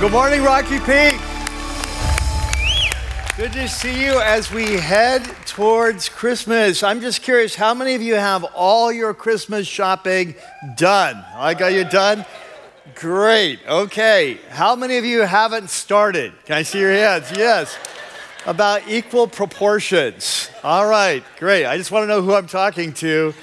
Good morning, Rocky Peak. Good to see you as we head towards Christmas. I'm just curious, how many of you have all your Christmas shopping done? I got you done? Great. Okay. How many of you haven't started? Can I see your hands? Yes. About equal proportions. All right. Great. I just want to know who I'm talking to.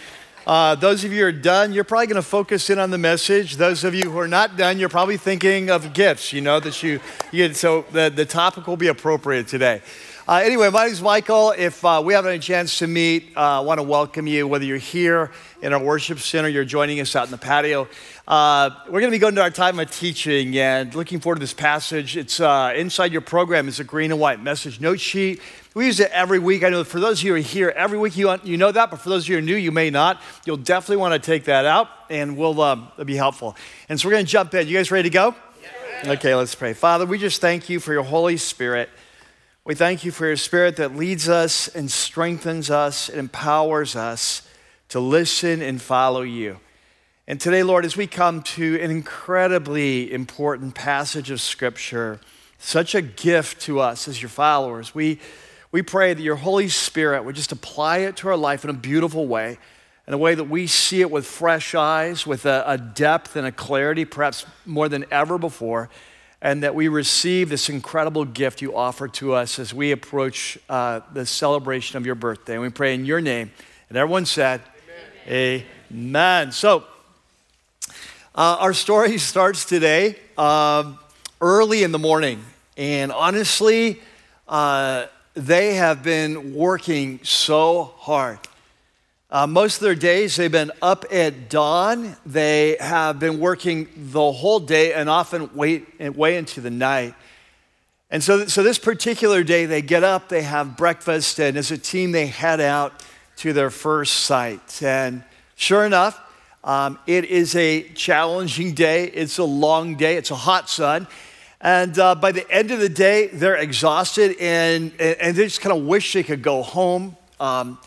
Uh, those of you who are done, you're probably going to focus in on the message. Those of you who are not done, you're probably thinking of gifts, you know, that you, you so the, the topic will be appropriate today. Uh, anyway, my name is Michael. If uh, we haven't had a chance to meet, uh, I want to welcome you, whether you're here in our worship center, you're joining us out in the patio. Uh, we're going to be going to our time of teaching and looking forward to this passage. It's uh, inside your program is a green and white message note sheet. We use it every week. I know for those of you who are here every week, you, you know that, but for those of you who are new, you may not. You'll definitely want to take that out, and we'll um, it'll be helpful. And so we're going to jump in. You guys ready to go? Yeah. Okay, let's pray. Father, we just thank you for your Holy Spirit. We thank you for your Spirit that leads us and strengthens us and empowers us to listen and follow you. And today, Lord, as we come to an incredibly important passage of Scripture, such a gift to us as your followers, we we pray that your Holy Spirit would just apply it to our life in a beautiful way, in a way that we see it with fresh eyes, with a, a depth and a clarity, perhaps more than ever before, and that we receive this incredible gift you offer to us as we approach uh, the celebration of your birthday. And we pray in your name. And everyone said, Amen. Amen. So, uh, our story starts today um, early in the morning. And honestly, uh, they have been working so hard. Uh, most of their days, they've been up at dawn. They have been working the whole day and often way, way into the night. And so, so this particular day, they get up, they have breakfast, and as a team, they head out to their first site. And sure enough, um, it is a challenging day. It's a long day. It's a hot sun. And uh, by the end of the day, they're exhausted and, and they just kind of wish they could go home, um,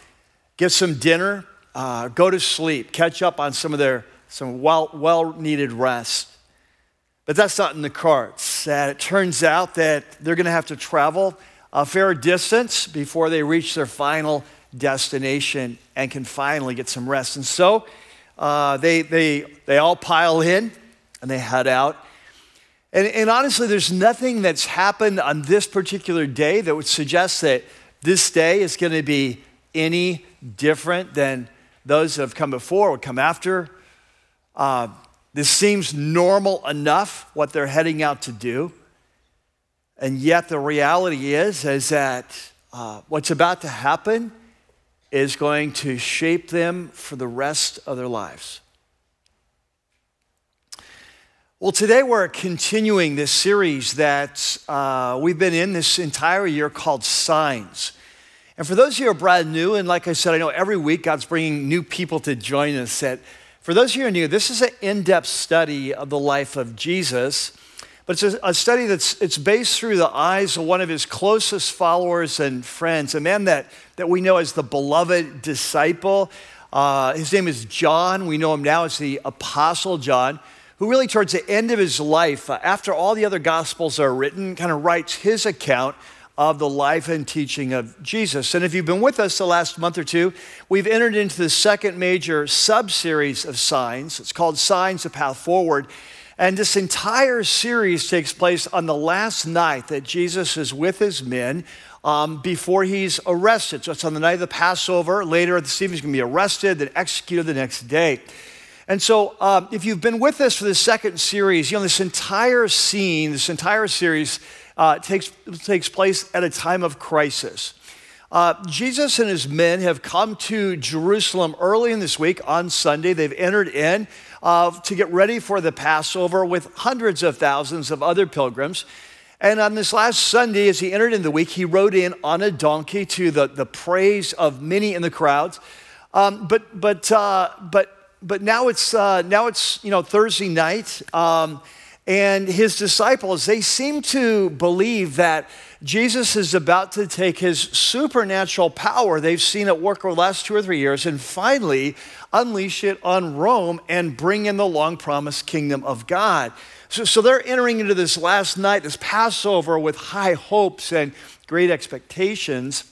get some dinner, uh, go to sleep, catch up on some of their some well, well needed rest. But that's not in the cards. And it turns out that they're going to have to travel a fair distance before they reach their final destination and can finally get some rest. And so uh, they, they, they all pile in and they head out. And, and, honestly, there's nothing that's happened on this particular day that would suggest that this day is going to be any different than those that have come before or come after. Uh, this seems normal enough what they're heading out to do. And yet, the reality is, is that uh, what's about to happen is going to shape them for the rest of their lives. Well, today we're continuing this series that uh, we've been in this entire year called Signs. And for those of you who are brand new, and like I said, I know every week God's bringing new people to join us. That for those of you who are new, this is an in-depth study of the life of Jesus, but it's a, a study that's it's based through the eyes of one of his closest followers and friends, a man that that we know as the beloved disciple. Uh, his name is John. We know him now as the Apostle John who really, towards the end of his life, uh, after all the other gospels are written, kind of writes his account of the life and teaching of Jesus. And if you've been with us the last month or two, we've entered into the second major sub series of signs. It's called Signs, the Path Forward. And this entire series takes place on the last night that Jesus is with his men um, before he's arrested. So it's on the night of the Passover. Later this evening, he's going to be arrested, then executed the next day. And so, um, if you've been with us for the second series, you know, this entire scene, this entire series uh, takes, takes place at a time of crisis. Uh, Jesus and his men have come to Jerusalem early in this week on Sunday. They've entered in uh, to get ready for the Passover with hundreds of thousands of other pilgrims. And on this last Sunday, as he entered in the week, he rode in on a donkey to the, the praise of many in the crowds. Um, but, but, uh, but but now it's uh, now it's you know Thursday night, um, And his disciples, they seem to believe that Jesus is about to take his supernatural power they've seen it work over the last two or three years and finally unleash it on Rome and bring in the long promised kingdom of God. So, so they're entering into this last night, this Passover, with high hopes and great expectations.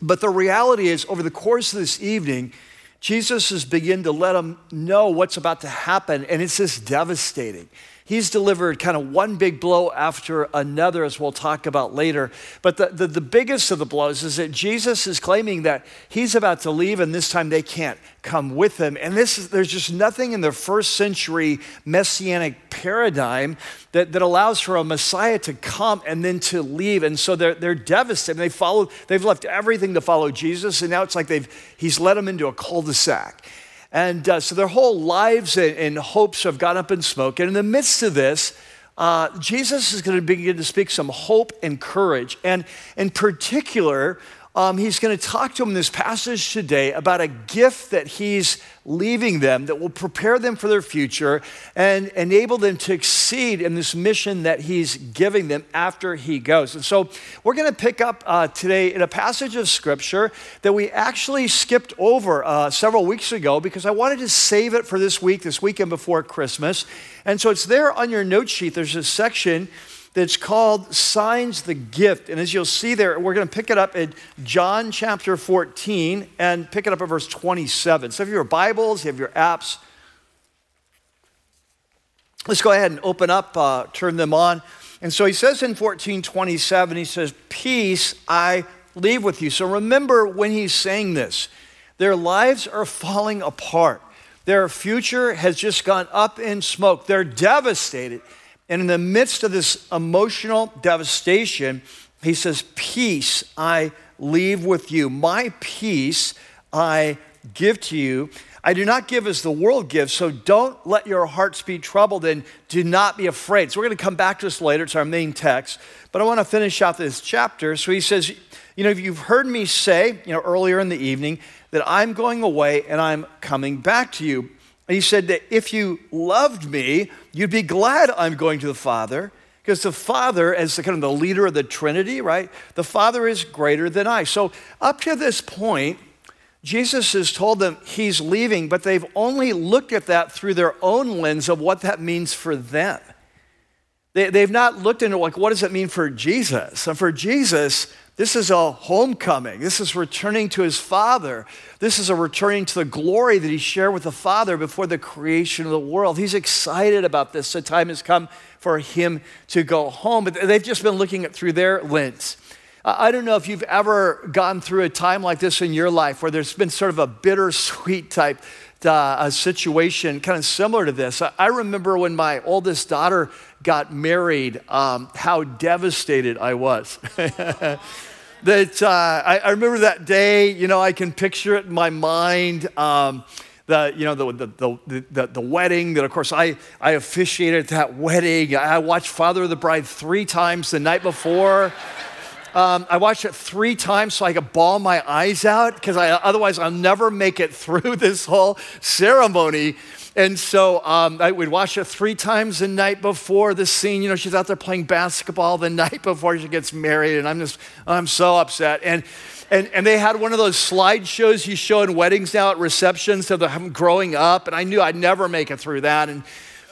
But the reality is, over the course of this evening, Jesus is beginning to let them know what's about to happen, and it's just devastating he's delivered kind of one big blow after another, as we'll talk about later. But the, the, the, biggest of the blows is that Jesus is claiming that he's about to leave, and this time they can't come with him. And this is, there's just nothing in the first century messianic paradigm that, that allows for a Messiah to come and then to leave. And so they're, they're devastated. They follow, they've left everything to follow Jesus, and now it's like they've, he's led them into a cul de sac. And uh, so their whole lives and, and, hopes have gone up in smoke. And in the midst of this, uh, Jesus is going to begin to speak some hope and courage. And in particular, um, he's going to talk to them in this passage today about a gift that he's leaving them that will prepare them for their future and enable them to exceed in this mission that he's giving them after he goes. And so we're going to pick up uh, today in a passage of scripture that we actually skipped over uh, several weeks ago because I wanted to save it for this week, this weekend before Christmas. And so it's there on your note sheet. There's a section that's called Signs the Gift. And as you'll see there, we're going to pick it up in John chapter 14 and pick it up at verse 27. So if you have your Bibles, you have your apps, let's go ahead and open up, uh, turn them on. And so he says in 1427, he says, Peace I leave with you. So remember when he's saying this, their lives are falling apart. Their future has just gone up in smoke. They're devastated. And in the midst of this emotional devastation, he says, Peace I leave with you. My peace I give to you. I do not give as the world gives, so don't let your hearts be troubled and do not be afraid. So we're going to come back to this later. It's our main text. But I want to finish out this chapter. So he says, You know, if you've heard me say, you know, earlier in the evening that I'm going away and I'm coming back to you. And he said that if you loved me, you'd be glad I'm going to the Father, because the Father, as the, kind of the leader of the Trinity, right? The Father is greater than I. So up to this point, Jesus has told them he's leaving, but they've only looked at that through their own lens of what that means for them. They, have not looked into like what does it mean for Jesus? And for Jesus, this is a homecoming. This is returning to his Father. This is a returning to the glory that he shared with the Father before the creation of the world. He's excited about this. The time has come for him to go home. But they've just been looking at through their lens. I don't know if you've ever gone through a time like this in your life where there's been sort of a bittersweet type uh, a situation kind of similar to this. I remember when my oldest daughter got married, um, how devastated I was. that uh, I, I, remember that day, you know, I can picture it in my mind. Um, the, you know, the, the, the, the, the wedding that, of course, I, I officiated that wedding. I watched Father of the Bride three times the night before. Um, I watched it three times so I could bawl my eyes out because otherwise I'll never make it through this whole ceremony. And so um, I would watch it three times the night before the scene. You know, she's out there playing basketball the night before she gets married, and I'm just, I'm so upset. And and, and they had one of those slideshows you show in weddings now at receptions of them growing up, and I knew I'd never make it through that. And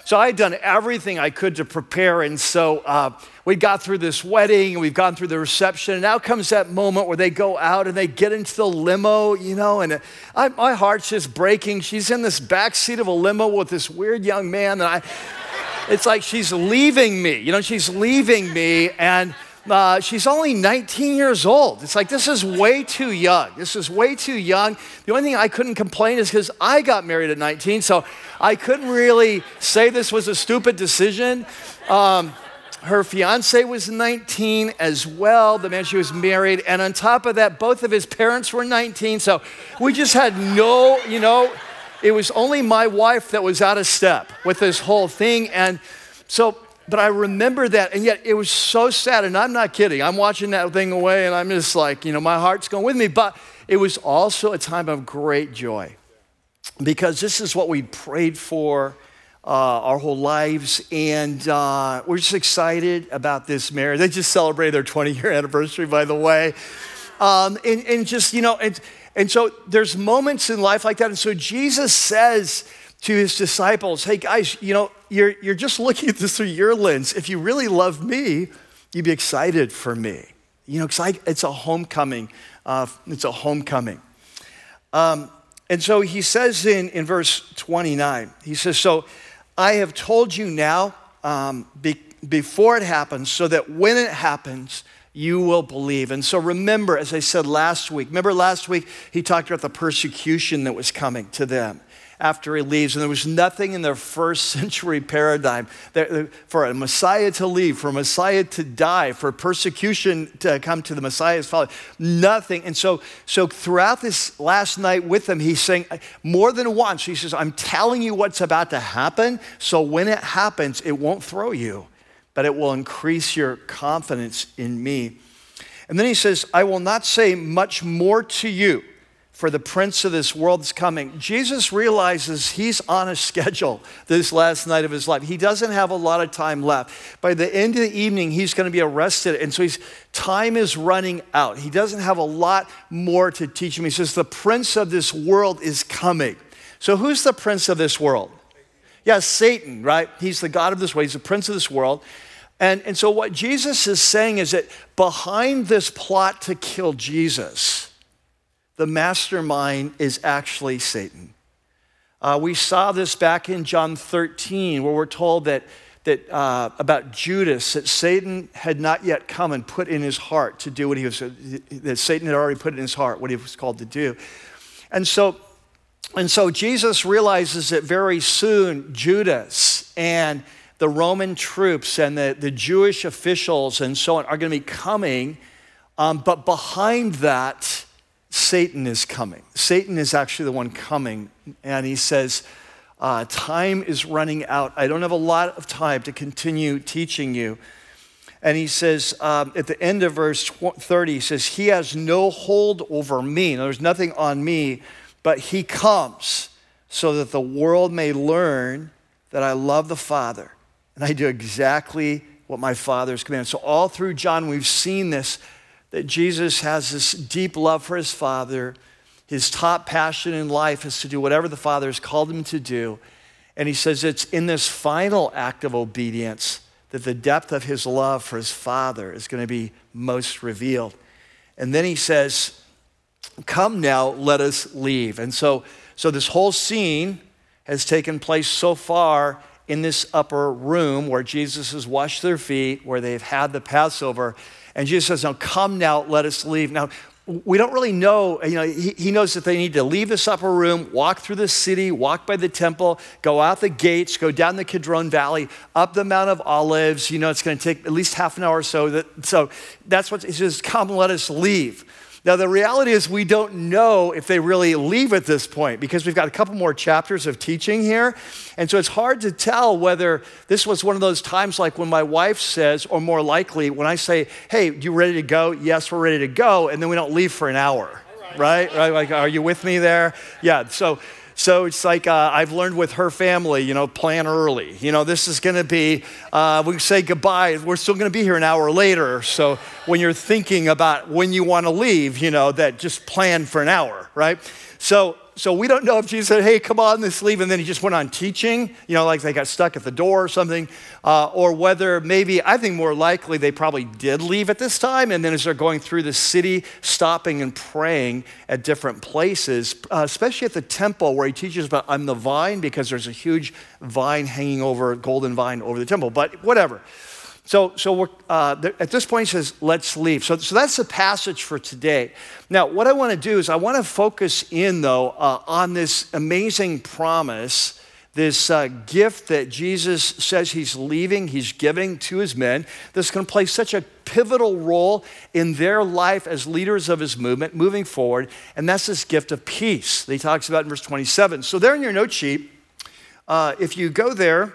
so I had done everything I could to prepare. And so uh, we got through this wedding and we've gone through the reception. And now comes that moment where they go out and they get into the limo, you know, and I, my heart's just breaking. She's in this back seat of a limo with this weird young man. And I, it's like she's leaving me, you know, she's leaving me. And uh, she's only 19 years old. It's like, this is way too young. This is way too young. The only thing I couldn't complain is because I got married at 19, so I couldn't really say this was a stupid decision. Um, her fiance was 19 as well, the man she was married. And on top of that, both of his parents were 19. So we just had no, you know, it was only my wife that was out of step with this whole thing. And so but I remember that, and yet it was so sad, and I'm not kidding. I'm watching that thing away, and I'm just like, you know, my heart's going with me. But it was also a time of great joy because this is what we prayed for. uh, our whole lives. And uh, we're just excited about this marriage. They just celebrated their 20 year anniversary, by the way. Um, and, and just, you know, and, and so there's moments in life like that. And so Jesus says to his disciples, hey guys, you know, you're, you're just looking at this through your lens. If you really love me, you'd be excited for me. You know, because it's a homecoming. Uh, it's a homecoming. Um, and so he says in, in verse 29, he says, So I have told you now um, be, before it happens, so that when it happens, you will believe. And so remember, as I said last week, remember last week he talked about the persecution that was coming to them after he leaves. And there was nothing in their first century paradigm for a Messiah to leave, for a Messiah to die, for persecution to come to the Messiah's father. Nothing. And so, so throughout this last night with them, he's saying more than once, he says, I'm telling you what's about to happen. So when it happens, it won't throw you, but it will increase your confidence in me. And then he says, I will not say much more to you for the prince of this world is coming. Jesus realizes he's on a schedule this last night of his life. He doesn't have a lot of time left. By the end of the evening, he's going to be arrested. And so he's, time is running out. He doesn't have a lot more to teach him. He says, The prince of this world is coming. So who's the prince of this world? Yeah, Satan, right? He's the God of this world, he's the prince of this world. And, and so what Jesus is saying is that behind this plot to kill Jesus, the mastermind is actually Satan. Uh, we saw this back in John 13, where we're told that, that uh, about Judas, that Satan had not yet come and put in his heart to do what he was, that Satan had already put in his heart what he was called to do. And so, and so Jesus realizes that very soon Judas and the Roman troops and the, the Jewish officials and so on are going to be coming. Um, but behind that, Satan is coming. Satan is actually the one coming, and he says, uh, Time is running out. I don't have a lot of time to continue teaching you. And he says um, at the end of verse 30, he says, He has no hold over me. There's nothing on me, but He comes so that the world may learn that I love the Father and I do exactly what my Father's commanded. So, all through John, we've seen this that Jesus has this deep love for his Father. His top passion in life is to do whatever the Father has called him to do. And he says it's in this final act of obedience that the depth of his love for his Father is going to be most revealed. And then he says, Come now, let us leave. And so, so this whole scene has taken place so far in this upper room where Jesus has washed their feet, where they've had the Passover. And Jesus says, Now come now, let us leave. Now, we don't really know, you know, he, he, knows that they need to leave this upper room, walk through the city, walk by the temple, go out the gates, go down the Kidron Valley, up the Mount of Olives. You know, it's going to take at least half an hour or so. That, so that's what he says, come, let us leave. Now, the reality is, we don't know if they really leave at this point because we've got a couple more chapters of teaching here. And so it's hard to tell whether this was one of those times like when my wife says, or more likely, when I say, Hey, you ready to go? Yes, we're ready to go. And then we don't leave for an hour, right? Right? Like, are you with me there? Yeah. So, so it's like uh, I've learned with her family, you know, plan early. You know, this is going to be, uh, we say goodbye. We're still going to be here an hour later. So when you're thinking about when you want to leave, you know, that just plan for an hour, right? So so we don't know if Jesus said, hey, come on, let's leave, and then he just went on teaching, you know, like they got stuck at the door or something, uh, or whether maybe, I think more likely they probably did leave at this time, and then as they're going through the city, stopping and praying at different places, uh, especially at the temple where he teaches about I'm the vine, because there's a huge vine hanging over, golden vine over the temple, but whatever. So, so uh, at this point, he says, let's leave. So, so that's the passage for today. Now, what I want to do is I want to focus in, though, uh, on this amazing promise, this uh, gift that Jesus says he's leaving, he's giving to his men, that's going to play such a pivotal role in their life as leaders of his movement moving forward. And that's this gift of peace that he talks about in verse 27. So, there in your note sheet, uh, if you go there,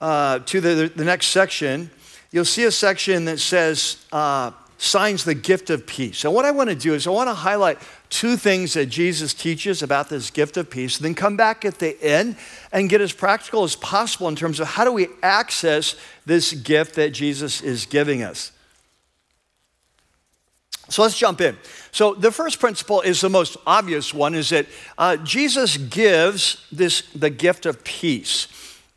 uh, to the, the next section, you'll see a section that says uh, signs the gift of peace. And what I want to do is I want to highlight two things that Jesus teaches about this gift of peace, then come back at the end and get as practical as possible in terms of how do we access this gift that Jesus is giving us. So let's jump in. So the first principle is the most obvious one: is that uh, Jesus gives this the gift of peace.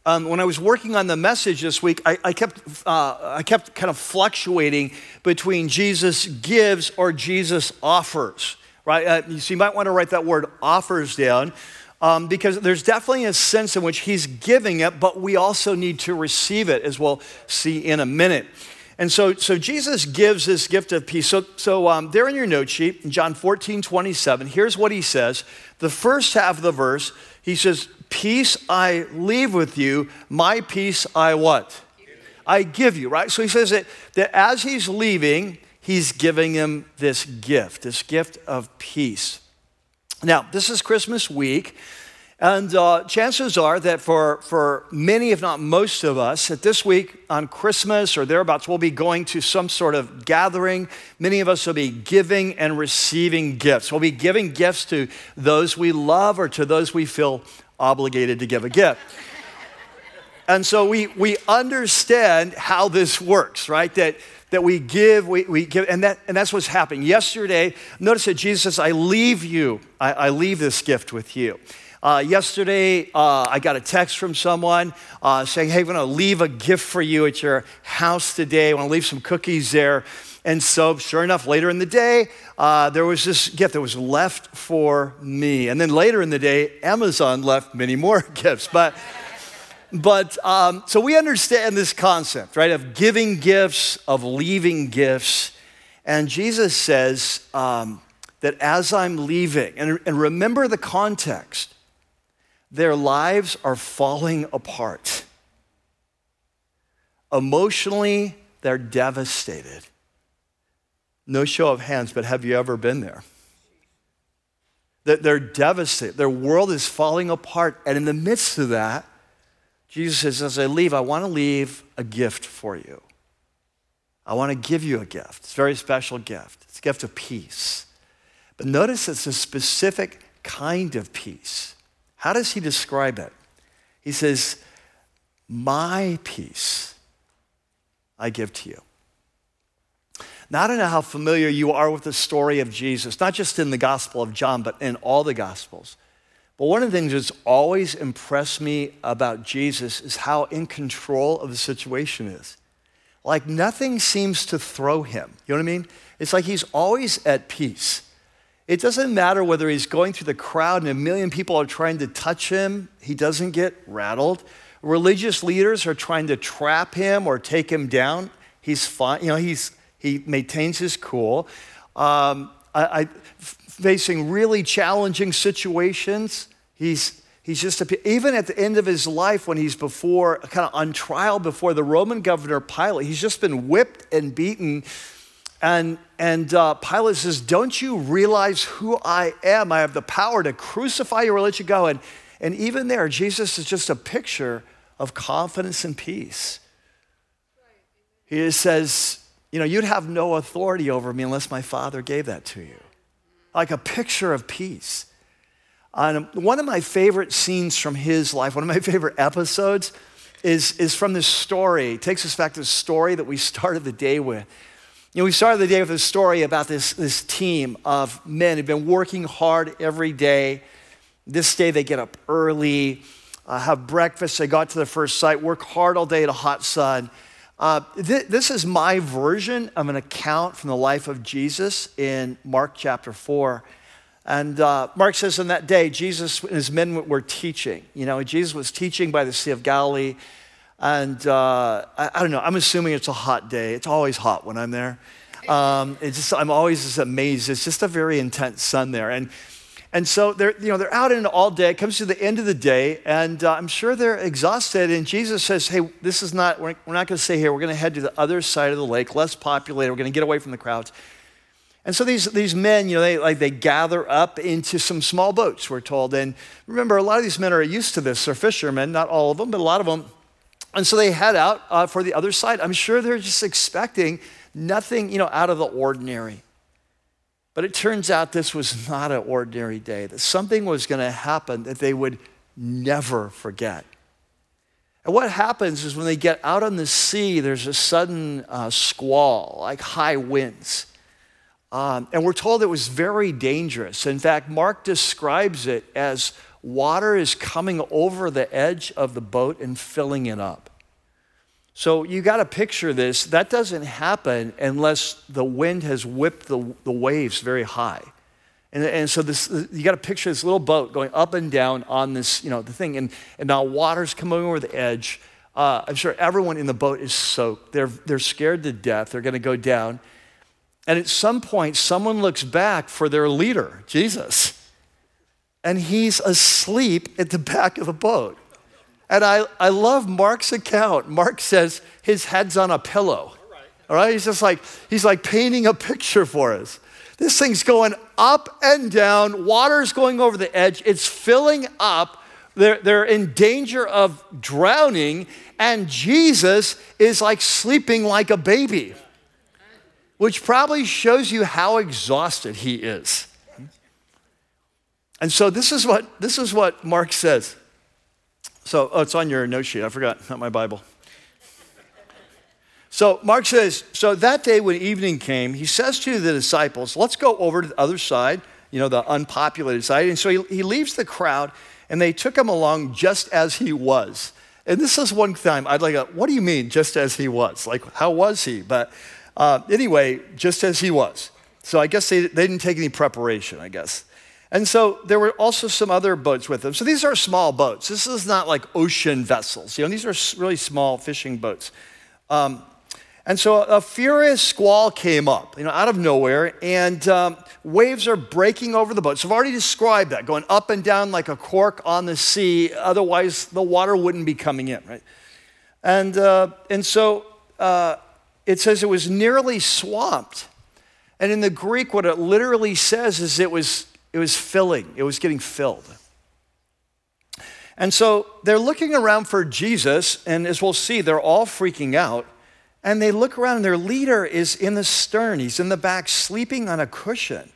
Um, when I was working on the message this week, I, I kept uh, I kept kind of fluctuating between Jesus gives or Jesus offers. Right? Uh, so you might want to write that word offers down. Um, because there's definitely a sense in which he's giving it, but we also need to receive it, as we'll see in a minute. And so, so Jesus gives this gift of peace. So, so um, there in your note sheet, in John 14, 27, here's what he says. The first half of the verse, he says, Peace I leave with you, my peace I what? I give you, right? So he says that, that as he's leaving, he's giving him this gift, this gift of peace. Now, this is Christmas week. And uh, chances are that for, for many, if not most of us, that this week on Christmas or thereabouts, we'll be going to some sort of gathering. Many of us will be giving and receiving gifts. We'll be giving gifts to those we love or to those we feel obligated to give a gift. and so we, we understand how this works, right? That, that we give, we, we give, and, that, and that's what's happening. Yesterday, notice that Jesus says, I leave you, I, I leave this gift with you. Uh, yesterday, uh, I got a text from someone uh, saying, Hey, I'm to leave a gift for you at your house today. I want to leave some cookies there. And so, sure enough, later in the day, uh, there was this gift that was left for me. And then later in the day, Amazon left many more gifts. But, but um, so we understand this concept, right, of giving gifts, of leaving gifts. And Jesus says um, that as I'm leaving, and, and remember the context, their lives are falling apart. Emotionally, they're devastated. No show of hands, but have you ever been there? That They're devastated. Their world is falling apart. And in the midst of that, Jesus says, As I leave, I want to leave a gift for you. I want to give you a gift. It's a very special gift. It's a gift of peace. But notice it's a specific kind of peace. How does he describe it? He says, My peace I give to you. Now, I don't know how familiar you are with the story of Jesus, not just in the Gospel of John, but in all the Gospels. But one of the things that's always impressed me about Jesus is how in control of the situation is. Like nothing seems to throw him. You know what I mean? It's like he's always at peace. It doesn't matter whether he's going through the crowd and a million people are trying to touch him, he doesn't get rattled. Religious leaders are trying to trap him or take him down. He's fine. You know, he's, he maintains his cool. Um, I, I, facing really challenging situations, he's, he's just, a, even at the end of his life when he's before, kind of on trial before the Roman governor Pilate, he's just been whipped and beaten and, and uh, Pilate says, Don't you realize who I am? I have the power to crucify you or let you go. And, and even there, Jesus is just a picture of confidence and peace. He says, You know, you'd have no authority over me unless my Father gave that to you. Like a picture of peace. And one of my favorite scenes from his life, one of my favorite episodes, is, is from this story. It takes us back to the story that we started the day with. You know, we started the day with a story about this, this team of men who've been working hard every day. This day they get up early, uh, have breakfast, they got to the first site, work hard all day in a hot sun. Uh, th- this is my version of an account from the life of Jesus in Mark chapter 4. And uh, Mark says on that day, Jesus and his men were teaching. You know, Jesus was teaching by the Sea of Galilee. And uh, I, I, don't know, I'm assuming it's a hot day. It's always hot when I'm there. Um, it's just, I'm always amazed. It's just a very intense sun there. And, and so they're, you know, they're out in all day. It comes to the end of the day, and uh, I'm sure they're exhausted. And Jesus says, Hey, this is not, we're, we're not going to stay here. We're going to head to the other side of the lake, less populated. We're going to get away from the crowds. And so these, these men, you know, they, like, they gather up into some small boats, we're told. And remember, a lot of these men are used to this. They're fishermen, not all of them, but a lot of them and so they head out uh, for the other side. I'm sure they're just expecting nothing, you know, out of the ordinary. But it turns out this was not an ordinary day, that something was going to happen that they would never forget. And what happens is when they get out on the sea, there's a sudden uh, squall, like high winds. Um, and we're told it was very dangerous. In fact, Mark describes it as water is coming over the edge of the boat and filling it up. So you got to picture this. That doesn't happen unless the wind has whipped the, the waves very high. And, and so this, you got to picture this little boat going up and down on this, you know, the thing. And, and now water's coming over the edge. Uh, I'm sure everyone in the boat is soaked. They're, they're scared to death. They're going to go down. And at some point, someone looks back for their leader, Jesus. And he's asleep at the back of the boat. And I, I love Mark's account. Mark says his head's on a pillow. All right? He's just like, he's like painting a picture for us. This thing's going up and down, water's going over the edge, it's filling up. They're, they're in danger of drowning, and Jesus is like sleeping like a baby, which probably shows you how exhausted he is. And so this is what, this is what Mark says. So, oh, it's on your note sheet. I forgot, not my Bible. So Mark says, so that day when evening came, he says to the disciples, let's go over to the other side, you know, the unpopulated side. And so he, he leaves the crowd, and they took him along just as he was. And this is one time I'd like, a, what do you mean, just as he was? Like, how was he? But uh, anyway, just as he was. So I guess they, they didn't take any preparation, I guess. And so there were also some other boats with them. So these are small boats. This is not like ocean vessels. You know, these are really small fishing boats. Um, and so a furious squall came up, you know, out of nowhere, and um, waves are breaking over the boat. So I've already described that, going up and down like a cork on the sea. Otherwise, the water wouldn't be coming in, right? And, uh, and so uh, it says it was nearly swamped. And in the Greek, what it literally says is it was it was filling, it was getting filled. And so they're looking around for Jesus, and as we'll see, they're all freaking out. And they look around, and their leader is in the stern. He's in the back, sleeping on a cushion.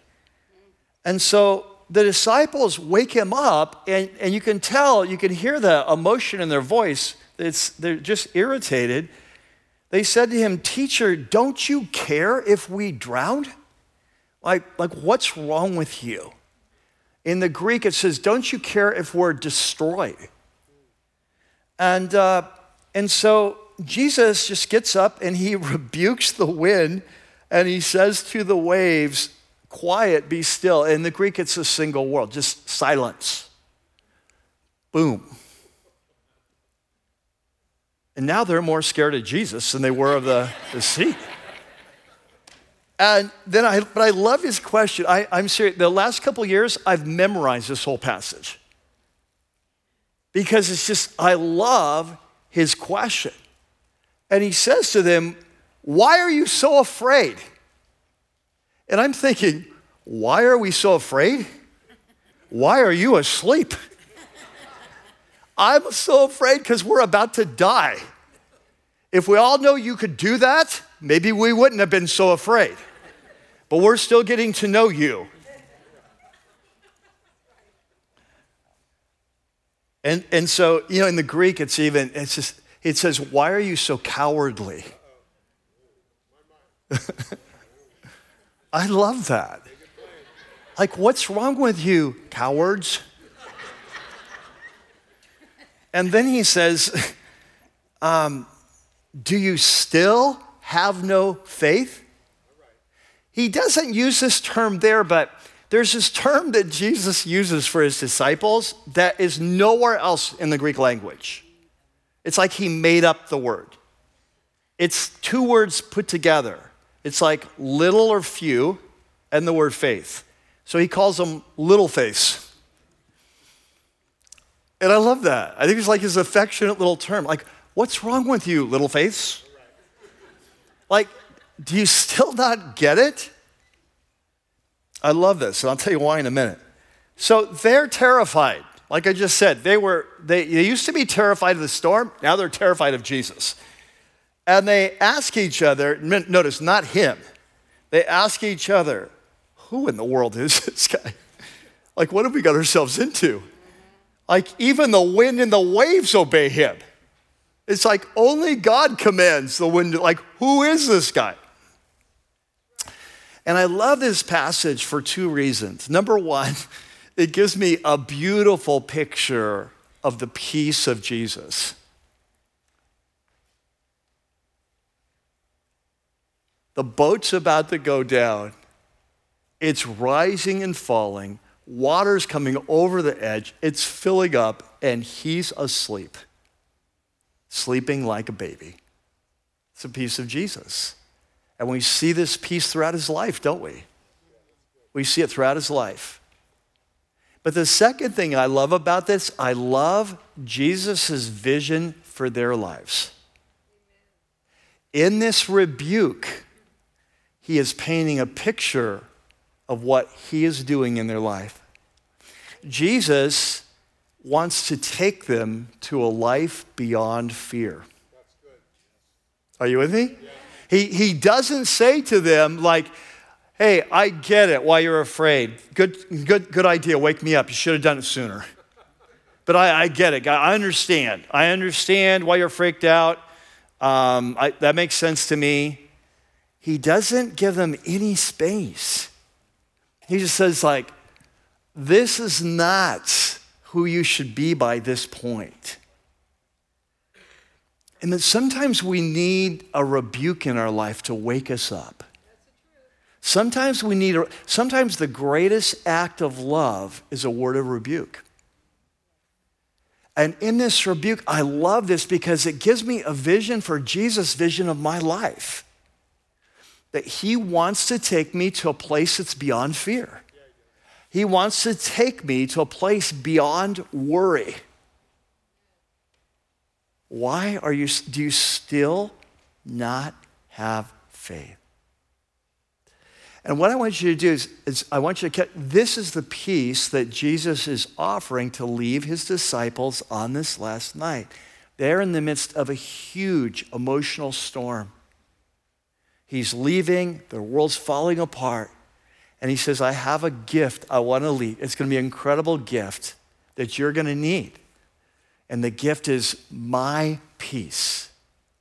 And so the disciples wake him up, and, and you can tell, you can hear the emotion in their voice. It's, they're just irritated. They said to him, Teacher, don't you care if we drowned? Like, like what's wrong with you? In the Greek, it says, Don't you care if we're destroyed? And, uh, and so Jesus just gets up and he rebukes the wind and he says to the waves, Quiet, be still. In the Greek, it's a single word, just silence. Boom. And now they're more scared of Jesus than they were of the, the sea. And then I, but I love his question. I, I'm serious. The last couple years, I've memorized this whole passage because it's just, I love his question. And he says to them, Why are you so afraid? And I'm thinking, Why are we so afraid? Why are you asleep? I'm so afraid because we're about to die. If we all know you could do that, maybe we wouldn't have been so afraid but we're still getting to know you. And, and so, you know, in the Greek, it's even, it's just, it says, Why are you so cowardly? I love that. Like, what's wrong with you, cowards? And then he says, um, Do you still have no faith? He doesn't use this term there, but there's this term that Jesus uses for his disciples that is nowhere else in the Greek language. It's like he made up the word. It's two words put together. It's like little or few and the word faith. So he calls them little faith. And I love that. I think it's like his affectionate little term. Like, what's wrong with you, little faith? Like, do you still not get it? I love this, and I'll tell you why in a minute. So they're terrified. Like I just said, they were they, they used to be terrified of the storm, now they're terrified of Jesus. And they ask each other, notice, not him, they ask each other, who in the world is this guy? Like, what have we got ourselves into? Like, even the wind and the waves obey him. It's like only God commands the wind. Like, who is this guy? And I love this passage for two reasons. Number one, it gives me a beautiful picture of the peace of Jesus. The boat's about to go down. It's rising and falling. Water's coming over the edge. It's filling up, and he's asleep, sleeping like a baby. It's a peace of Jesus. And we see this peace throughout his life, don't we? We see it throughout his life. But the second thing I love about this, I love Jesus' vision for their lives. In this rebuke, he is painting a picture of what he is doing in their life. Jesus wants to take them to a life beyond fear. Are you with me? He, he doesn't say to them, like, Hey, I get it why you're afraid. Good, good, good idea. Wake me up. You should have done it sooner. But I, I get it. I understand. I understand why you're freaked out. Um, I, that makes sense to me. He doesn't give them any space. He just says, like, this is not who you should be by this point. And that sometimes we need a rebuke in our life to wake us up. Sometimes we need, a, sometimes the greatest act of love is a word of rebuke. And in this rebuke, I love this because it gives me a vision for Jesus' vision of my life. That he wants to take me to a place that's beyond fear. He wants to take me to a place beyond worry. Why are you, do you still not have faith? And what I want you to do is, is, I want you to catch this is the peace that Jesus is offering to leave his disciples on this last night. They're in the midst of a huge emotional storm. He's leaving, the world's falling apart, and he says, I have a gift I want to leave. It's going to be an incredible gift that you're going to need. And the gift is my peace.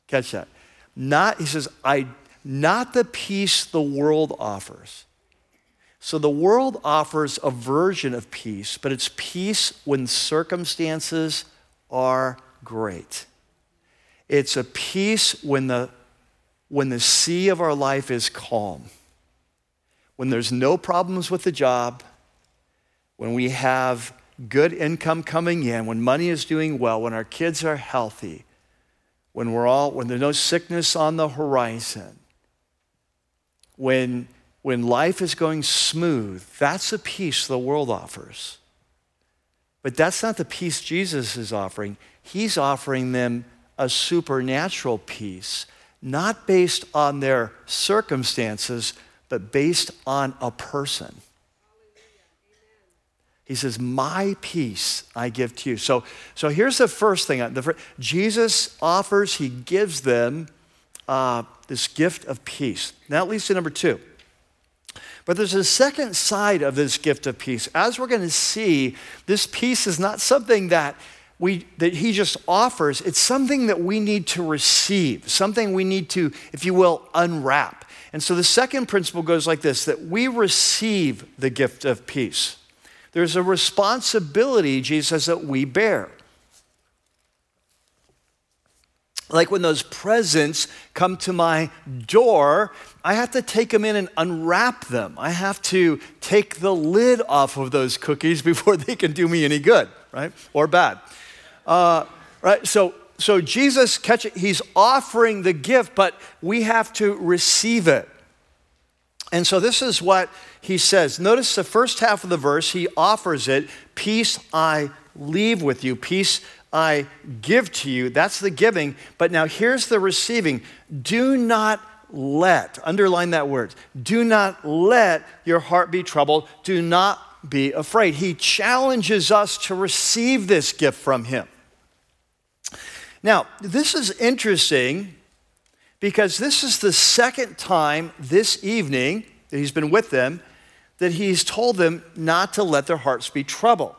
Catch that. Not, he says, I not the peace the world offers. So the world offers a version of peace, but it's peace when circumstances are great. It's a peace when the, when the sea of our life is calm, when there's no problems with the job, when we have good income coming in, when money is doing well, when our kids are healthy, when we're all when there's no sickness on the horizon when, when life is going smooth, that's the peace the world offers. But that's not the peace Jesus is offering. He's offering them a supernatural peace, not based on their circumstances, but based on a person. He says, My peace I give to you. So, so here's the first thing the, Jesus offers, he gives them uh, this gift of peace. Now that leads to number two. But there's a second side of this gift of peace. As we're going to see, this peace is not something that we that he just offers. It's something that we need to receive, something we need to, if you will, unwrap. And so the second principle goes like this that we receive the gift of peace. There's a responsibility, Jesus says, that we bear. like when those presents come to my door, I have to take them in and unwrap them. I have to take the lid off of those cookies before they can do me any good, right? Or bad. Uh, right? So, so Jesus catch it, he's offering the gift, but we have to receive it. And so this is what he says. Notice the first half of the verse, he offers it, peace I leave with you, peace I give to you. That's the giving. But now here's the receiving. Do not let, underline that word, do not let your heart be troubled. Do not be afraid. He challenges us to receive this gift from Him. Now, this is interesting because this is the second time this evening that he's been with them that he's told them not to let their hearts be troubled.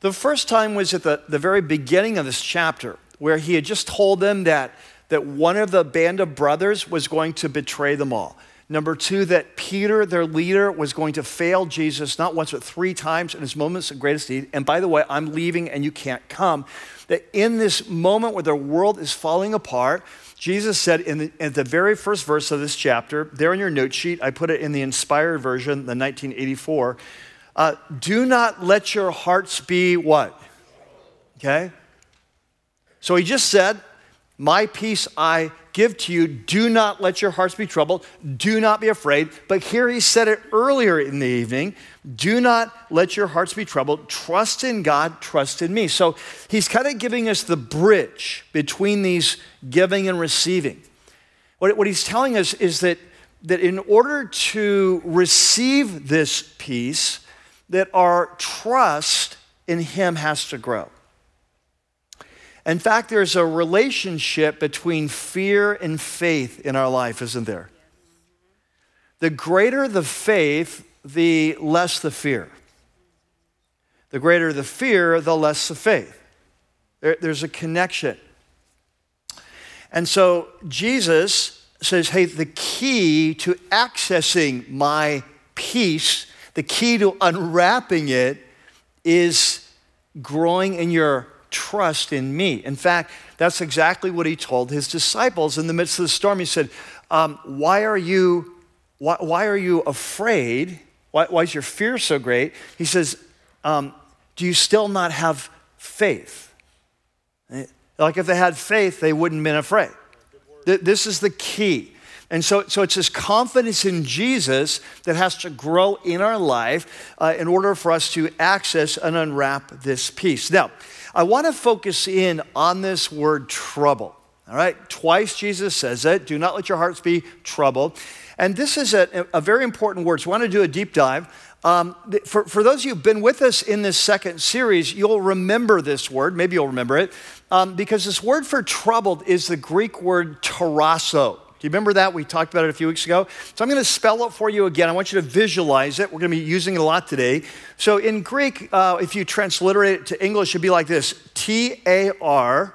The first time was at the, the very beginning of this chapter, where he had just told them that, that one of the band of brothers was going to betray them all. Number two, that Peter, their leader, was going to fail Jesus not once but three times in his moments of greatest need. And by the way, I'm leaving and you can't come. That in this moment where the world is falling apart, Jesus said in the, in the, very first verse of this chapter, there in your note sheet, I put it in the inspired version, the 1984, uh, do not let your hearts be what? Okay? So he just said, My peace I give to you. Do not let your hearts be troubled. Do not be afraid. But here he said it earlier in the evening do not let your hearts be troubled. Trust in God, trust in me. So he's kind of giving us the bridge between these giving and receiving. What, what he's telling us is that, that in order to receive this peace, that our trust in him has to grow. In fact, there's a relationship between fear and faith in our life, isn't there? The greater the faith, the less the fear. The greater the fear, the less the faith. There, there's a connection. And so Jesus says, hey, the key to accessing my peace, the key to unwrapping it is growing in your trust in me. In fact, that's exactly what he told his disciples in the midst of the storm. He said, um, Why are you, why, why, are you afraid? Why, why, is your fear so great? He says, um, Do you still not have faith? Like if they had faith, they wouldn't have been afraid. This is the key. And so, so it's this confidence in Jesus that has to grow in our life uh, in order for us to access and unwrap this peace. Now, I want to focus in on this word trouble. All right, twice Jesus says it. Do not let your hearts be troubled. And this is a, a very important word. So I want to do a deep dive. Um, for, for those of you who've been with us in this second series, you'll remember this word. Maybe you'll remember it. Um, because this word for troubled is the Greek word tarasso. Do you remember that? We talked about it a few weeks ago. So I'm going to spell it for you again. I want you to visualize it. We're going to be using it a lot today. So in Greek, uh, if you transliterate it to English, it'd be like this T A R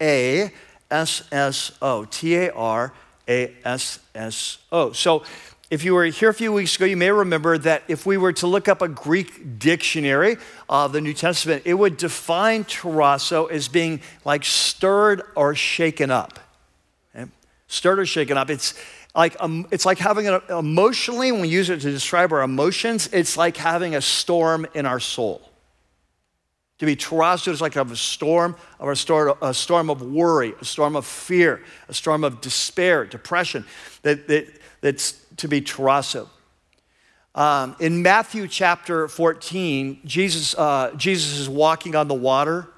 A S S O. T A R A S S O. So if you were here a few weeks ago, you may remember that if we were to look up a Greek dictionary of the New Testament, it would define tarasso as being like stirred or shaken up stirred or shaken up. It's like, um, it's like having an emotionally, when we use it to describe our emotions, it's like having a storm in our soul. To be tarasso is like to have a storm, or a storm, a storm of worry, a storm of fear, a storm of despair, depression, that, that, that's to be tarasso. Um, in Matthew chapter 14, Jesus, uh, Jesus is walking on the water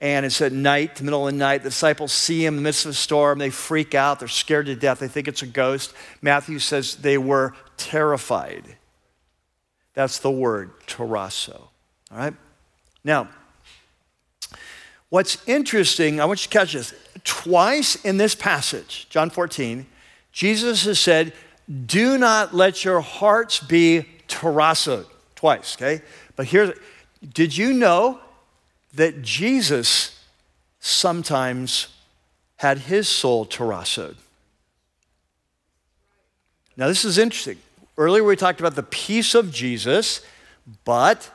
and it's at night, the middle of the night. The disciples see him in the midst of a storm. They freak out. They're scared to death. They think it's a ghost. Matthew says they were terrified. That's the word, tarasso. All right? Now, what's interesting, I want you to catch this. Twice in this passage, John 14, Jesus has said, Do not let your hearts be tarassoed. Twice, okay? But here's, did you know that Jesus sometimes had his soul tarassoed. Now, this is interesting. Earlier, we talked about the peace of Jesus, but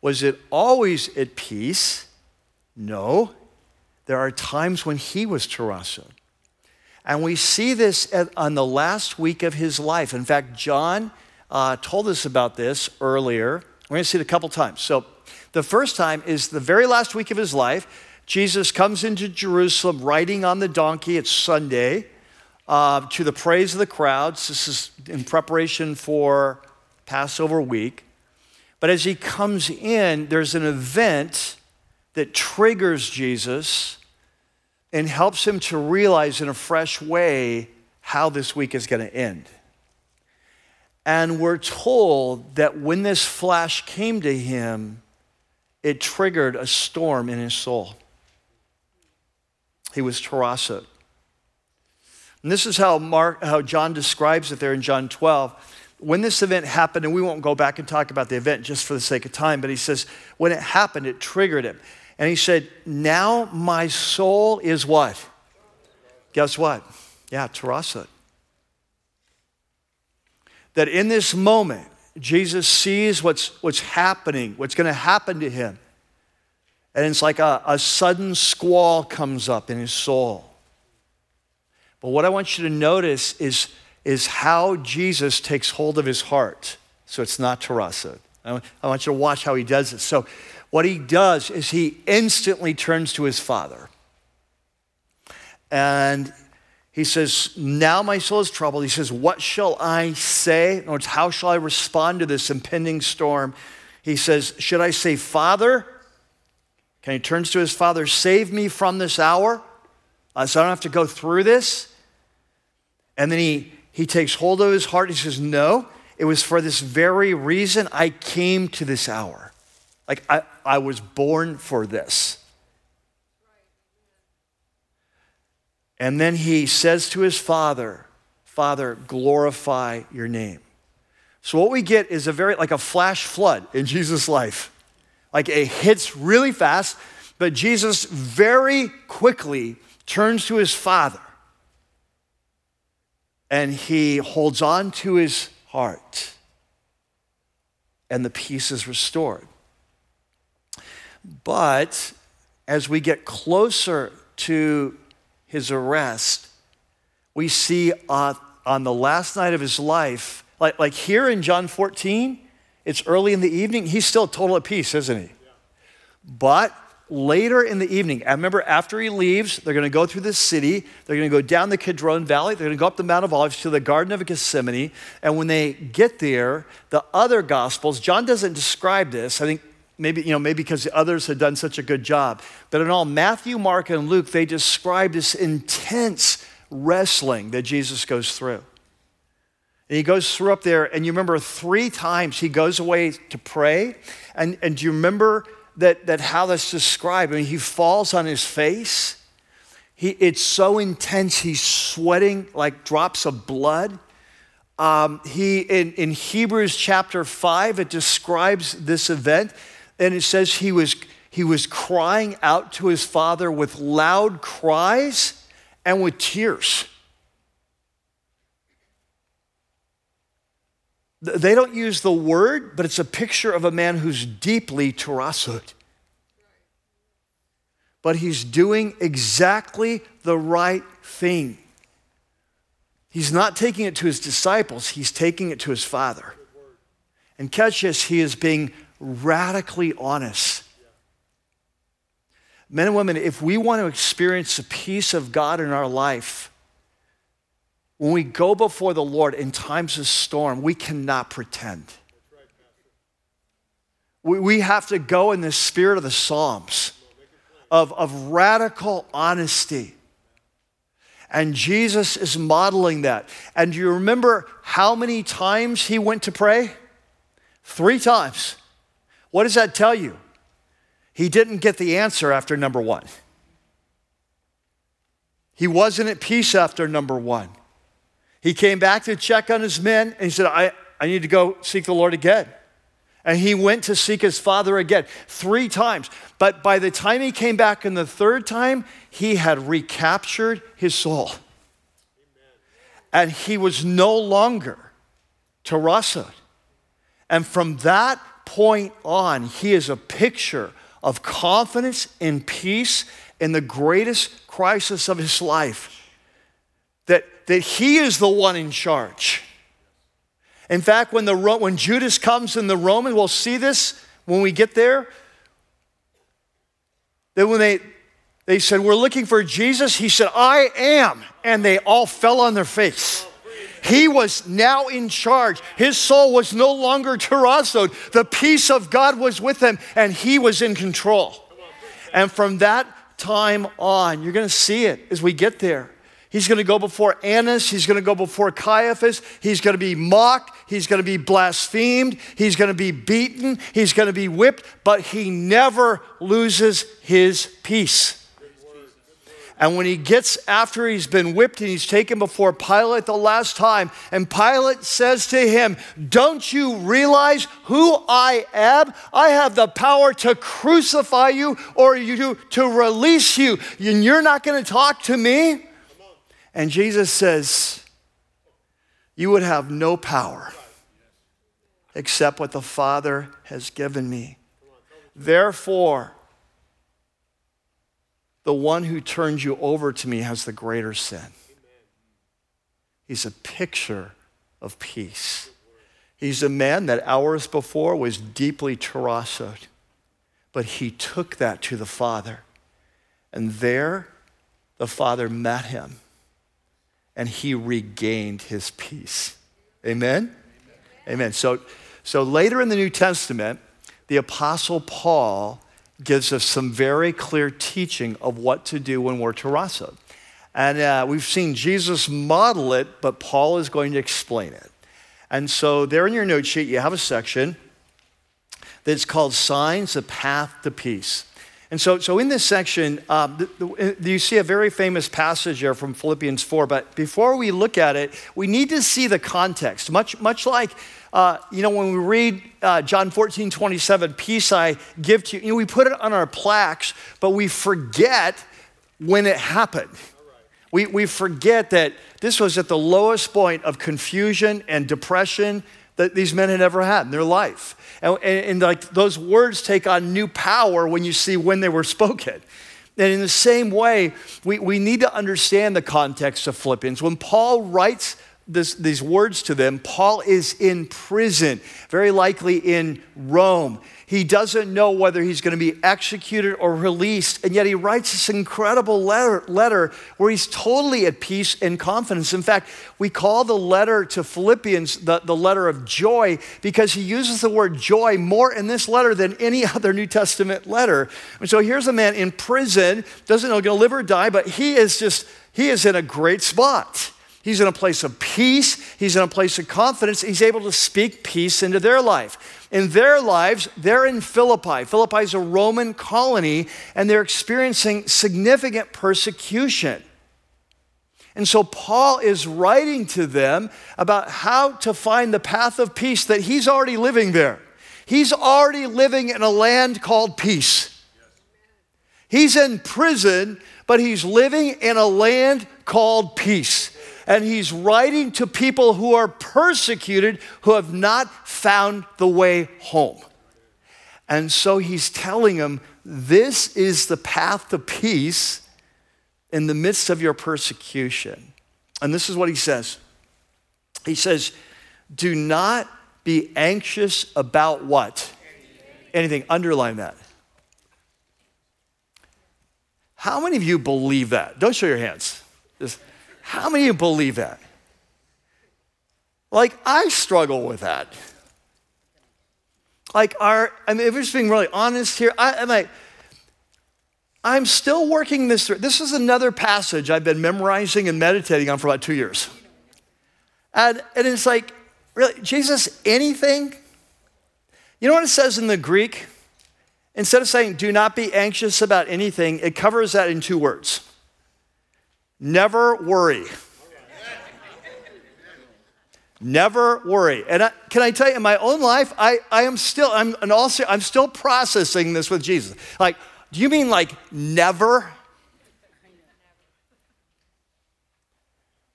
was it always at peace? No. There are times when he was tarassoed. And we see this at, on the last week of his life. In fact, John uh, told us about this earlier. We're going to see it a couple times. So, the first time is the very last week of his life. Jesus comes into Jerusalem riding on the donkey. It's Sunday uh, to the praise of the crowds. This is in preparation for Passover week. But as he comes in, there's an event that triggers Jesus and helps him to realize in a fresh way how this week is going to end. And we're told that when this flash came to him, it triggered a storm in his soul. He was tarassoed. And this is how, Mark, how John describes it there in John 12. When this event happened, and we won't go back and talk about the event just for the sake of time, but he says, when it happened, it triggered him. And he said, Now my soul is what? Guess what? Yeah, tarassoed. That in this moment, Jesus sees what's, what's happening, what's going to happen to him. And it's like a, a sudden squall comes up in his soul. But what I want you to notice is, is how Jesus takes hold of his heart. So it's not tarassoed. I want you to watch how he does it. So what he does is he instantly turns to his father. And he says, Now my soul is troubled. He says, What shall I say? In other words, how shall I respond to this impending storm? He says, Should I say, Father? Can he turns to his father, Save me from this hour? Uh, so I don't have to go through this. And then he, he takes hold of his heart. He says, No, it was for this very reason I came to this hour. Like I, I was born for this. And then he says to his father, Father, glorify your name. So what we get is a very like a flash flood in Jesus' life. Like it hits really fast, but Jesus very quickly turns to his father and he holds on to his heart, and the peace is restored. But as we get closer to his arrest, we see uh, on the last night of his life, like, like here in John 14, it's early in the evening, he's still total at peace, isn't he? But later in the evening, I remember after he leaves, they're going to go through the city. They're going to go down the Kidron Valley. They're going to go up the Mount of Olives to the Garden of Gethsemane. And when they get there, the other Gospels, John doesn't describe this. I think maybe, you know, maybe because others had done such a good job. But in all, Matthew, Mark, and Luke, they describe this intense wrestling that Jesus goes through. And he goes through up there, and you remember three times he goes away to pray. And, and do you remember that, that how that's described. I mean, he falls on his face. He, it's so intense, he's sweating like drops of blood. Um, he, in, in Hebrews chapter 5, it describes this event, and it says he was, he was crying out to his father with loud cries and with tears. They don't use the word, but it's a picture of a man who's deeply tarassoed. But he's doing exactly the right thing. He's not taking it to his disciples, he's taking it to his father. And catch this, he is being radically honest. Men and women, if we want to experience the peace of God in our life, when we go before the Lord in times of storm, we cannot pretend. We, we have to go in the spirit of the Psalms of, of radical honesty. And Jesus is modeling that. And do you remember how many times he went to pray? Three times. What does that tell you? He didn't get the answer after number one. He wasn't at peace after number one. He came back to check on his men and he said, I, I need to go seek the Lord again. And he went to seek his father again three times. But by the time he came back in the third time, he had recaptured his soul. And he was no longer tarassoed. And from that point on, he is a picture of confidence and peace in the greatest crisis of his life that, that he is the one in charge. In fact, when, the, when Judas comes in the Roman, we'll see this when we get there. That when they, they said, We're looking for Jesus, he said, I am. And they all fell on their face. He was now in charge. His soul was no longer tarassoed. The peace of God was with him, and he was in control. And from that time on, you're going to see it as we get there. He's going to go before Annas. He's going to go before Caiaphas. He's going to be mocked. He's going to be blasphemed. He's going to be beaten. He's going to be whipped, but he never loses his peace. And when he gets after he's been whipped and he's taken before Pilate the last time, and Pilate says to him, Don't you realize who I am? I have the power to crucify you or you to release you, and you're not going to talk to me? And Jesus says, You would have no power except what the Father has given me. Therefore, the one who turns you over to me has the greater sin. He's a picture of peace. He's a man that hours before was deeply tarassoed, but he took that to the Father. And there, the Father met him, and he regained his peace. Amen? Amen. Amen. So, so later in the New Testament, the Apostle Paul gives us some very clear teaching of what to do when we're tarassoed. And uh, we've seen Jesus model it, but Paul is going to explain it. And so, there in your note sheet, you have a section that's called Signs, the Path to Peace. And so, so in this section, um, the, the, you see a very famous passage there from Philippians 4. But before we look at it, we need to see the context. Much, much like uh, you know, when we read uh, John 14, 27, peace I give to you, you know, we put it on our plaques, but we forget when it happened. We, we forget that this was at the lowest point of confusion and depression that these men had ever had in their life. And, and, and like those words take on new power when you see when they were spoken. And in the same way, we, we need to understand the context of Philippians. When Paul writes this, these words to them, Paul is in prison, very likely in Rome. He doesn't know whether he's going to be executed or released, and yet he writes this incredible letter, letter where he's totally at peace and confidence. In fact, we call the letter to Philippians the, the letter of joy because he uses the word joy more in this letter than any other New Testament letter. And so here's a man in prison, doesn't know going to live or die, but he is just, he is in a great spot. He's in a place of peace. He's in a place of confidence. He's able to speak peace into their life. In their lives, they're in Philippi. Philippi is a Roman colony, and they're experiencing significant persecution. And so Paul is writing to them about how to find the path of peace that he's already living there. He's already living in a land called peace. He's in prison, but he's living in a land called peace and he's writing to people who are persecuted, who have not found the way home. And so he's telling them, This is the path to peace in the midst of your persecution. And this is what he says He says, Do not be anxious about what? Anything. Underline that. How many of you believe that? Don't show your hands. How many of you believe that? Like, I struggle with that. Like, our, I mean, if we're just being really honest here, I, I'm like, I'm still working this through. This is another passage I've been memorizing and meditating on for about two years. And, and it's like, really, Jesus, anything? You know what it says in the Greek? Instead of saying, do not be anxious about anything, it covers that in two words Never worry. Never worry. And I, can I tell you, in my own life, I, I am still, I'm, and also, I'm still processing this with Jesus. Like, do you mean like never?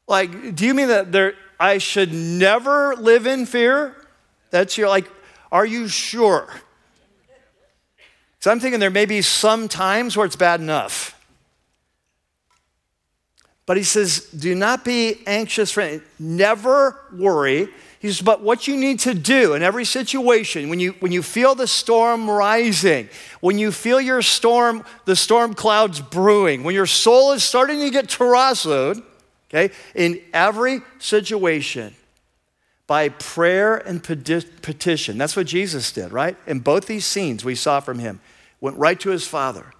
Like, do you mean that there, I should never live in fear? That's your, like, are you sure? So I'm thinking there may be some times where it's bad enough. But he says, do not be anxious for. Never worry. He says, but what you need to do in every situation, when you, when you feel the storm rising, when you feel your storm, the storm clouds brewing, when your soul is starting to get tarassoed, okay, in every situation, by prayer and petition. That's what Jesus did, right? In both these scenes we saw from him, went right to his Father.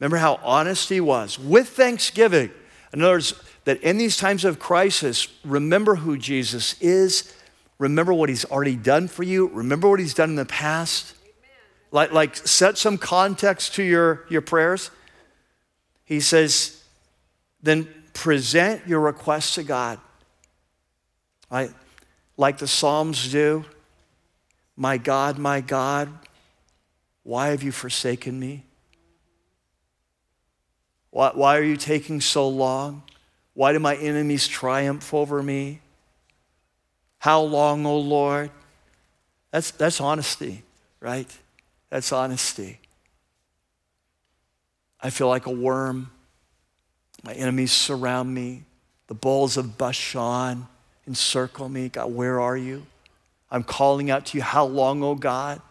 Remember how honest he was with thanksgiving in other words, that in these times of crisis, remember who Jesus is, remember what he's already done for you, remember what he's done in the past. Like, like set some context to your, your prayers. He says, then present your requests to God. Right? Like the Psalms do. My God, my God, why have you forsaken me? Why, why are you taking so long? Why do my enemies triumph over me? How long, O oh Lord? That's, that's honesty, right? That's honesty. I feel like a worm. My enemies surround me. The bulls of Bashan encircle me. God, where are you? I'm calling out to you. How long, O oh God?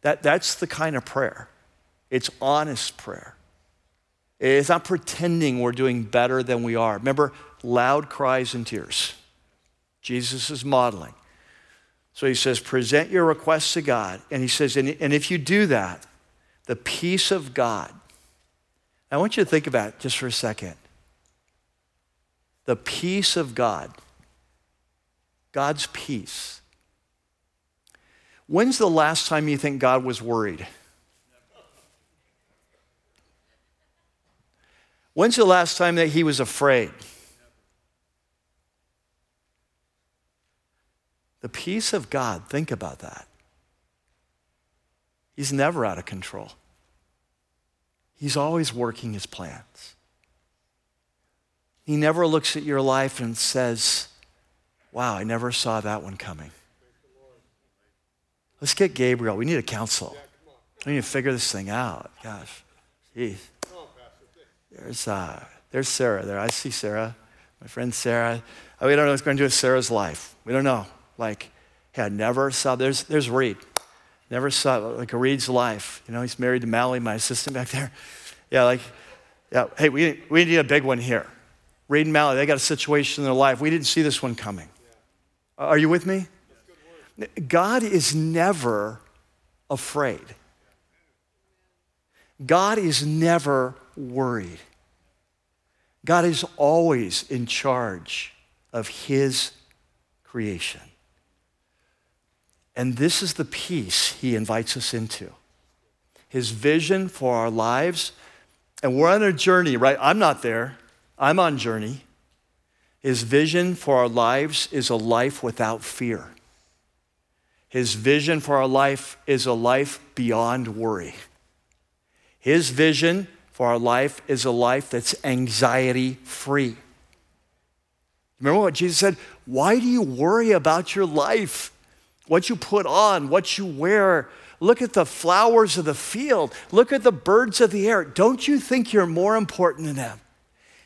That, that's the kind of prayer. It's honest prayer. It's not pretending we're doing better than we are. Remember, loud cries and tears. Jesus is modeling. So he says, present your requests to God. And he says, and, and if you do that, the peace of God. I want you to think about it just for a second. The peace of God, God's peace. When's the last time you think God was worried? When's the last time that he was afraid? The peace of God, think about that. He's never out of control. He's always working his plans. He never looks at your life and says, Wow, I never saw that one coming. Let's get Gabriel. We need a council. We need to figure this thing out. Gosh, jeez. There's, uh, there's Sarah there. I see Sarah, my friend Sarah. We don't know what's going to do with Sarah's life. We don't know. Like, hey, I never saw, there's, there's Reed. Never saw, like, a Reed's life. You know, he's married to Mally, my assistant back there. Yeah, like, yeah, hey, we, we need a big one here. Reed and Mally, they got a situation in their life. We didn't see this one coming. Yeah. Are you with me? God is never afraid. God is never worried. God is always in charge of His creation. And this is the peace he invites us into. His vision for our lives. And we're on a journey, right? I'm not there, I'm on journey. His vision for our lives is a life without fear. His vision for our life is a life beyond worry. His vision for our life is a life that's anxiety free. Remember what Jesus said? Why do you worry about your life? what you put on, what you wear. Look at the flowers of the field. Look at the birds of the air. Don't you think you're more important than them?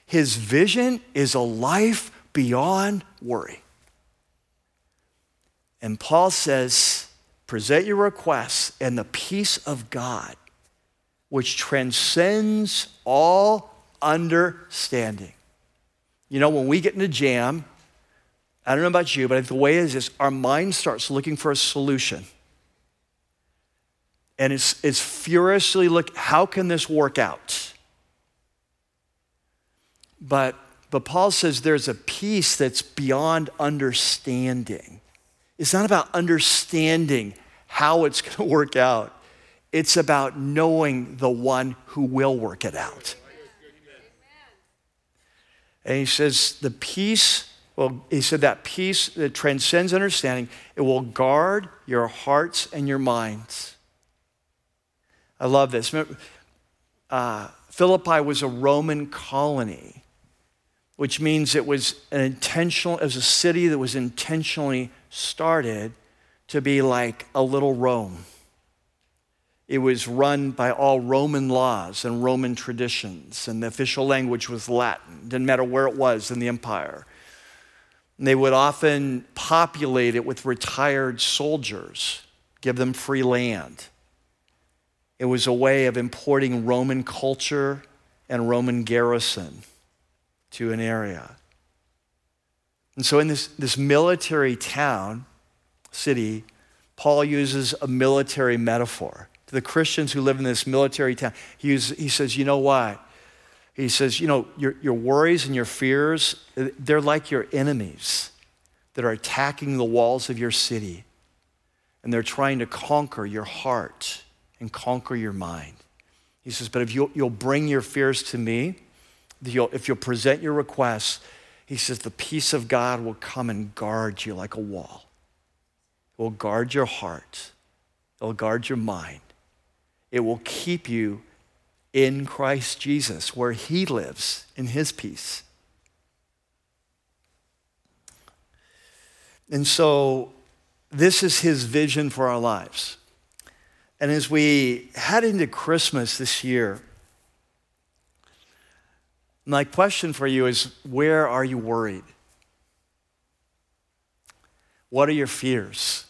His vision is a life beyond worry. And Paul says, present your requests, and the peace of God, which transcends all understanding. You know, when we get in a jam, I don't know about you, but the way it is, is our mind starts looking for a solution. And it's, it's furiously look, how can this work out? But, but Paul says there's a peace that's beyond understanding. It's not about understanding how it's going to work out. It's about knowing the one who will work it out. And he says, the peace well, he said that peace that transcends understanding, it will guard your hearts and your minds. I love this. Uh, Philippi was a Roman colony, which means it was an intentional, it was a city that was intentionally started to be like a little Rome. It was run by all Roman laws and Roman traditions, and the official language was Latin. Didn't matter where it was in the empire. And they would often populate it with retired soldiers, give them free land. It was a way of importing Roman culture and Roman garrison to an area. And so, in this, this military town, city, Paul uses a military metaphor. The Christians who live in this military town, he, uses, he says, You know what? He says, you know, your, your worries and your fears, they're like your enemies that are attacking the walls of your city. And they're trying to conquer your heart and conquer your mind. He says, but if you'll, you'll bring your fears to me, if you'll present your requests, he says, the peace of God will come and guard you like a wall. It will guard your heart. It will guard your mind. It will keep you in Christ Jesus, where he lives in his peace. And so, this is his vision for our lives. And as we head into Christmas this year, my question for you is where are you worried? What are your fears?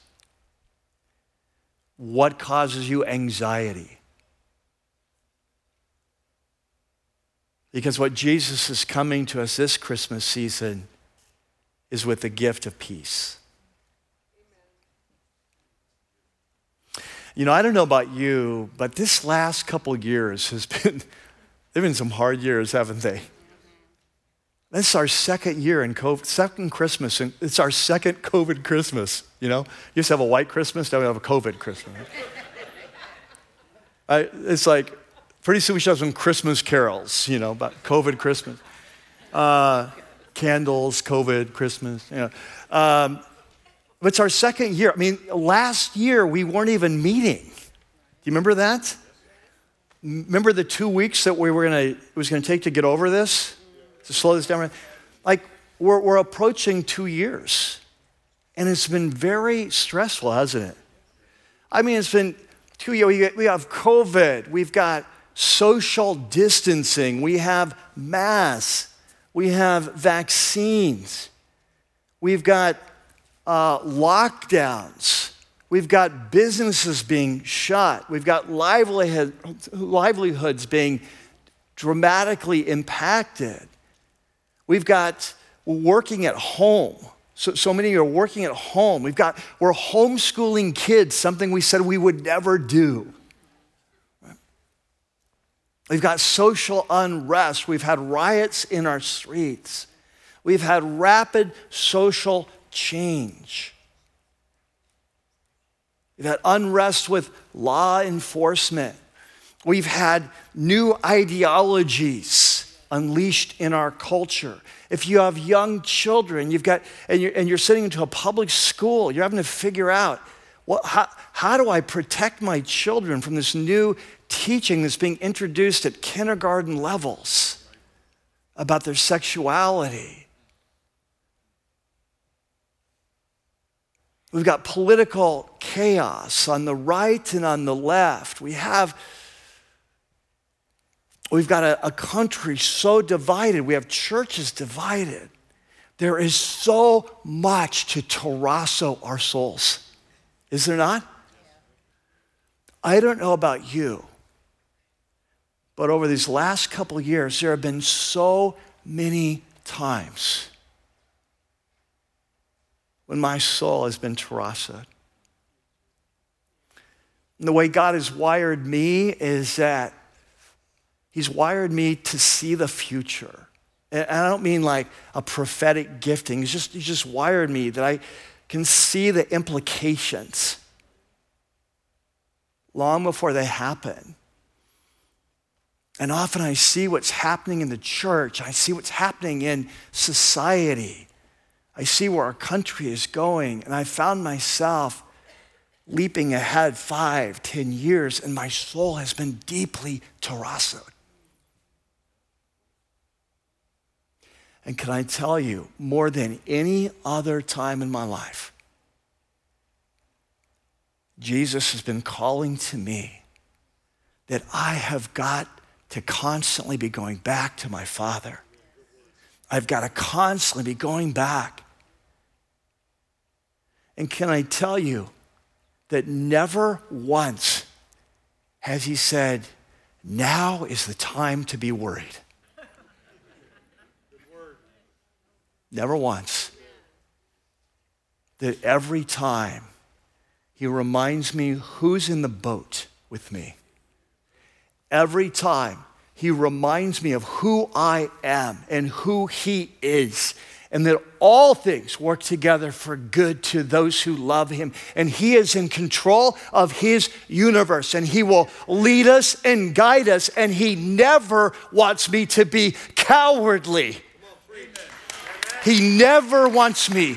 What causes you anxiety? Because what Jesus is coming to us this Christmas season is with the gift of peace. You know, I don't know about you, but this last couple years has been, they've been some hard years, haven't they? This is our second year in COVID, second Christmas, and it's our second COVID Christmas, you know? You used to have a white Christmas, now we have a COVID Christmas. I, it's like, pretty soon we should have some Christmas carols, you know, about COVID Christmas. Uh, candles, COVID, Christmas, you know. Um, it's our second year. I mean, last year we weren't even meeting. Do you remember that? Remember the two weeks that we were gonna, it was gonna take to get over this? To slow this down? Like, we're, we're approaching two years. And it's been very stressful, hasn't it? I mean, it's been two years. We have COVID, we've got social distancing, we have masks, we have vaccines, we've got uh, lockdowns. We've got businesses being shut. We've got livelihood, livelihoods being dramatically impacted. We've got working at home. So, so many are working at home. We've got, we're homeschooling kids, something we said we would never do. We've got social unrest. We've had riots in our streets. We've had rapid social change. We've had unrest with law enforcement. We've had new ideologies unleashed in our culture. If you have young children, you've got, and you're, and you're sitting into a public school, you're having to figure out what, how, how do I protect my children from this new teaching that's being introduced at kindergarten levels about their sexuality? We've got political chaos on the right and on the left. We have We've got a, a, country so divided. We have churches divided. There is so much to tarasso our souls. Is there not? I don't know about you, but over these last couple years, there have been so many times when my soul has been tarassoed. And the way God has wired me is that He's wired me to see the future. And I don't mean like a prophetic gifting. He's just, he's just wired me that I can see the implications long before they happen. And often I see what's happening in the church, I see what's happening in society. I see where our country is going, and I found myself leaping ahead five, ten years, and my soul has been deeply tarassoed. And can I tell you, more than any other time in my life, Jesus has been calling to me that I have got to constantly be going back to my Father. I've got to constantly be going back and can I tell you that never once has he said, now is the time to be worried. Never once. That every time he reminds me who's in the boat with me. Every time he reminds me of who I am and who he is and that all things work together for good to those who love him. And he is in control of his universe, and he will lead us and guide us, and he never wants me to be cowardly. He never wants me.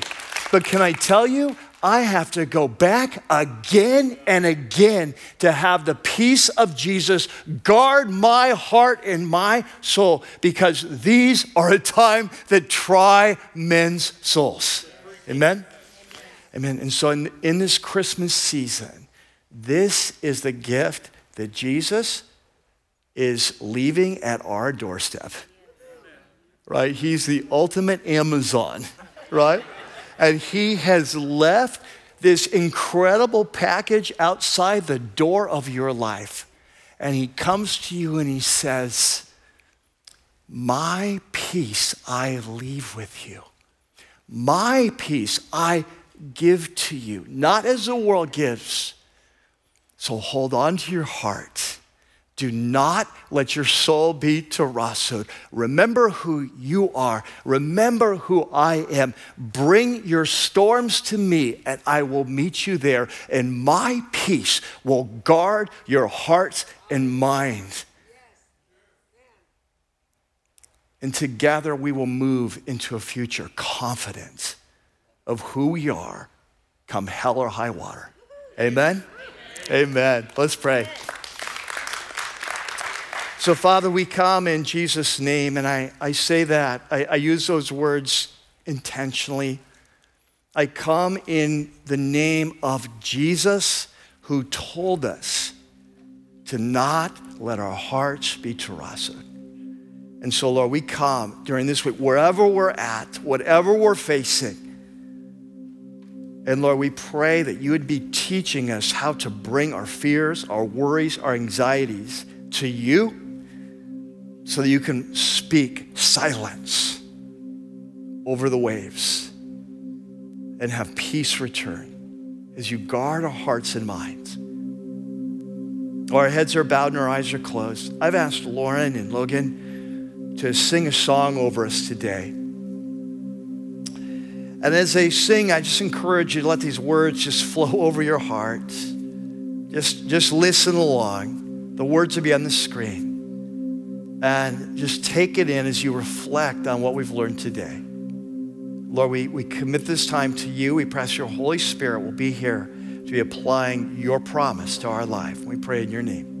But can I tell you, I have to go back again and again to have the peace of Jesus guard my heart and my soul because these are a time that try men's souls. Amen? Amen. And so, in, in this Christmas season, this is the gift that Jesus is leaving at our doorstep. Right? He's the ultimate Amazon, right? and he has left this incredible package outside the door of your life. And he comes to you and he says, My peace I leave with you. My peace I give to you, not as the world gives. So hold on to your heart do not let your soul be tarassoed. Remember who you are. Remember who I am. Bring your storms to me, and I will meet you there. And my peace will guard your hearts and minds. And together we will move into a future confident of who we are, come hell or high water. Amen? Amen. Let's pray. So, Father, we come in Jesus' name, and I, I say that. I, I use those words intentionally. I come in the name of Jesus, who told us to not let our hearts be tarassoed. And so, Lord, we come during this week, wherever we're at, whatever we're facing. And Lord, we pray that you would be teaching us how to bring our fears, our worries, our anxieties to you so that you can speak silence over the waves and have peace return as you guard our hearts and minds. Our heads are bowed and our eyes are closed. I've asked Lauren and Logan to sing a song over us today. And as they sing, I just encourage you to let these words just flow over your heart. Just, just listen along. The words will be on the screen and just take it in as you reflect on what we've learned today. Lord, we, we commit this time to you. We press your Holy Spirit will be here to be applying your promise to our life. We pray in your name.